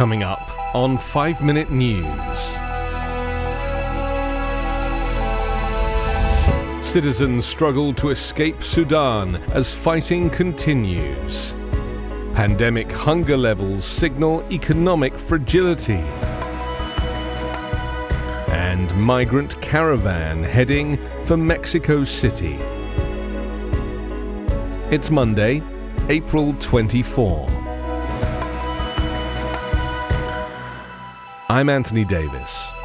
Coming up on 5 Minute News. Citizens struggle to escape Sudan as fighting continues. Pandemic hunger levels signal economic fragility. And migrant caravan heading for Mexico City. It's Monday, April 24. I'm Anthony Davis.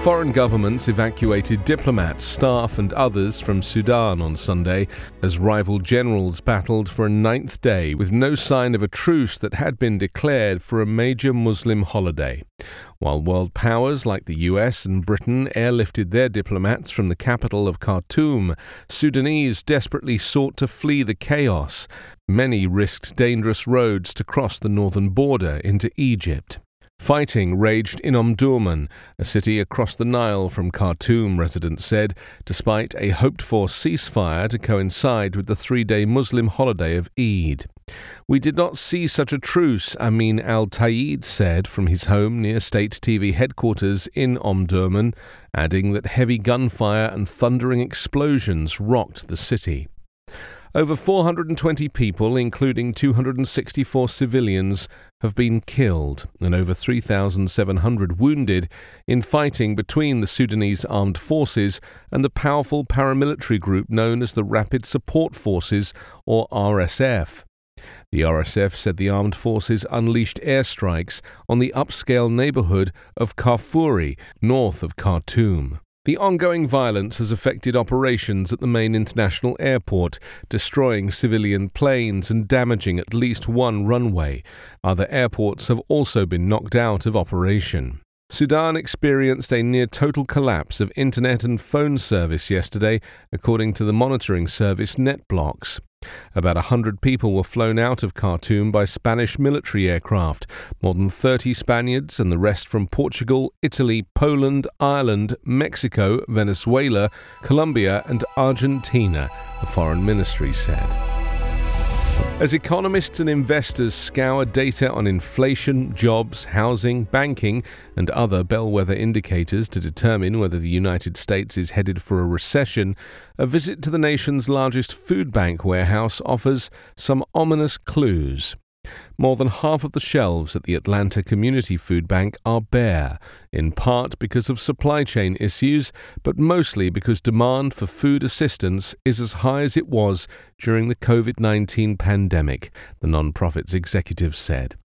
Foreign governments evacuated diplomats, staff, and others from Sudan on Sunday as rival generals battled for a ninth day with no sign of a truce that had been declared for a major Muslim holiday. While world powers like the US and Britain airlifted their diplomats from the capital of Khartoum, Sudanese desperately sought to flee the chaos. Many risked dangerous roads to cross the northern border into Egypt. Fighting raged in Omdurman, a city across the Nile from Khartoum, residents said, despite a hoped for ceasefire to coincide with the three day Muslim holiday of Eid. We did not see such a truce, Amin al Tayid said from his home near state TV headquarters in Omdurman, adding that heavy gunfire and thundering explosions rocked the city. Over 420 people, including 264 civilians, have been killed and over 3,700 wounded in fighting between the Sudanese armed forces and the powerful paramilitary group known as the Rapid Support Forces, or RSF. The RSF said the armed forces unleashed airstrikes on the upscale neighborhood of Darfur, north of Khartoum. The ongoing violence has affected operations at the main international airport, destroying civilian planes and damaging at least one runway. Other airports have also been knocked out of operation. Sudan experienced a near total collapse of internet and phone service yesterday, according to the monitoring service NetBlocks. About a hundred people were flown out of Khartoum by Spanish military aircraft, more than 30 Spaniards and the rest from Portugal, Italy, Poland, Ireland, Mexico, Venezuela, Colombia, and Argentina, the foreign ministry said. As economists and investors scour data on inflation, jobs, housing, banking, and other bellwether indicators to determine whether the United States is headed for a recession, a visit to the nation's largest food bank warehouse offers some ominous clues. More than half of the shelves at the Atlanta Community Food Bank are bare, in part because of supply chain issues, but mostly because demand for food assistance is as high as it was during the COVID 19 pandemic, the nonprofit's executives said.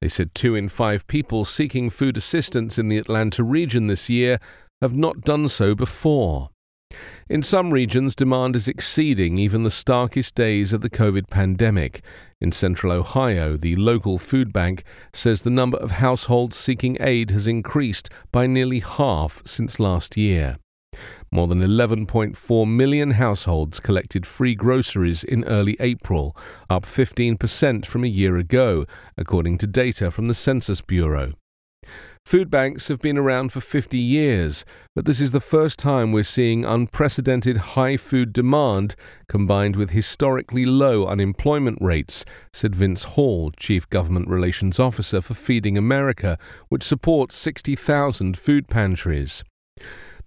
They said two in five people seeking food assistance in the Atlanta region this year have not done so before. In some regions, demand is exceeding even the starkest days of the COVID pandemic. In central Ohio, the local food bank says the number of households seeking aid has increased by nearly half since last year. More than 11.4 million households collected free groceries in early April, up 15% from a year ago, according to data from the Census Bureau. Food banks have been around for 50 years, but this is the first time we're seeing unprecedented high food demand combined with historically low unemployment rates, said Vince Hall, Chief Government Relations Officer for Feeding America, which supports 60,000 food pantries.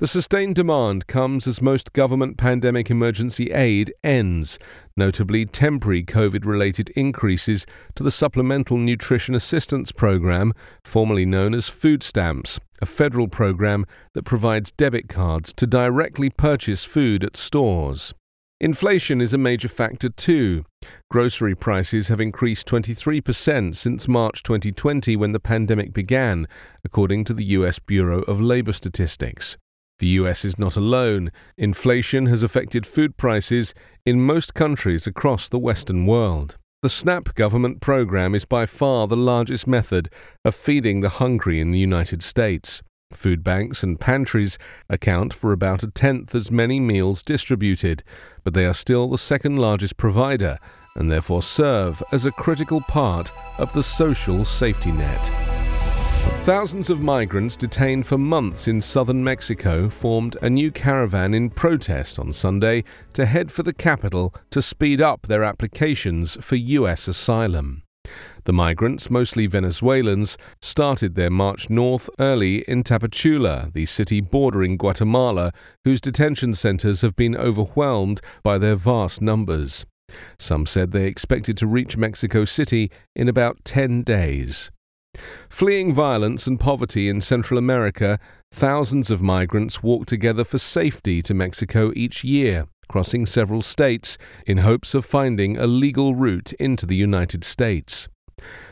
The sustained demand comes as most government pandemic emergency aid ends, notably temporary COVID related increases to the Supplemental Nutrition Assistance Program, formerly known as Food Stamps, a federal program that provides debit cards to directly purchase food at stores. Inflation is a major factor too. Grocery prices have increased 23% since March 2020 when the pandemic began, according to the US Bureau of Labor Statistics. The US is not alone. Inflation has affected food prices in most countries across the Western world. The SNAP government program is by far the largest method of feeding the hungry in the United States. Food banks and pantries account for about a tenth as many meals distributed, but they are still the second largest provider and therefore serve as a critical part of the social safety net. Thousands of migrants detained for months in southern Mexico formed a new caravan in protest on Sunday to head for the capital to speed up their applications for U.S. asylum. The migrants, mostly Venezuelans, started their march north early in Tapachula, the city bordering Guatemala, whose detention centers have been overwhelmed by their vast numbers. Some said they expected to reach Mexico City in about 10 days. Fleeing violence and poverty in Central America, thousands of migrants walk together for safety to Mexico each year, crossing several states in hopes of finding a legal route into the United States.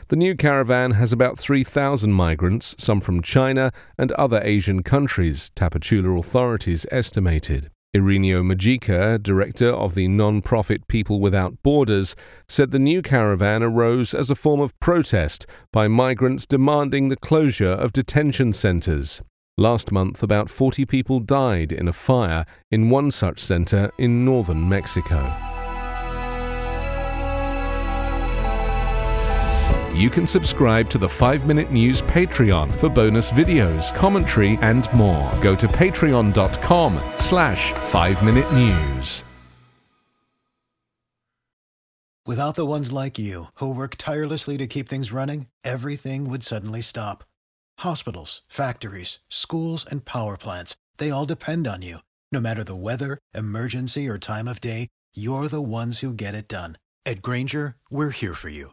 The new caravan has about 3,000 migrants, some from China and other Asian countries, Tapachula authorities estimated. Irineo Mujica, director of the non-profit People Without Borders, said the new caravan arose as a form of protest by migrants demanding the closure of detention centres. Last month, about 40 people died in a fire in one such centre in northern Mexico. You can subscribe to the 5 Minute News Patreon for bonus videos, commentary, and more. Go to patreon.com slash 5 Minute News. Without the ones like you, who work tirelessly to keep things running, everything would suddenly stop. Hospitals, factories, schools, and power plants, they all depend on you. No matter the weather, emergency, or time of day, you're the ones who get it done. At Grainger, we're here for you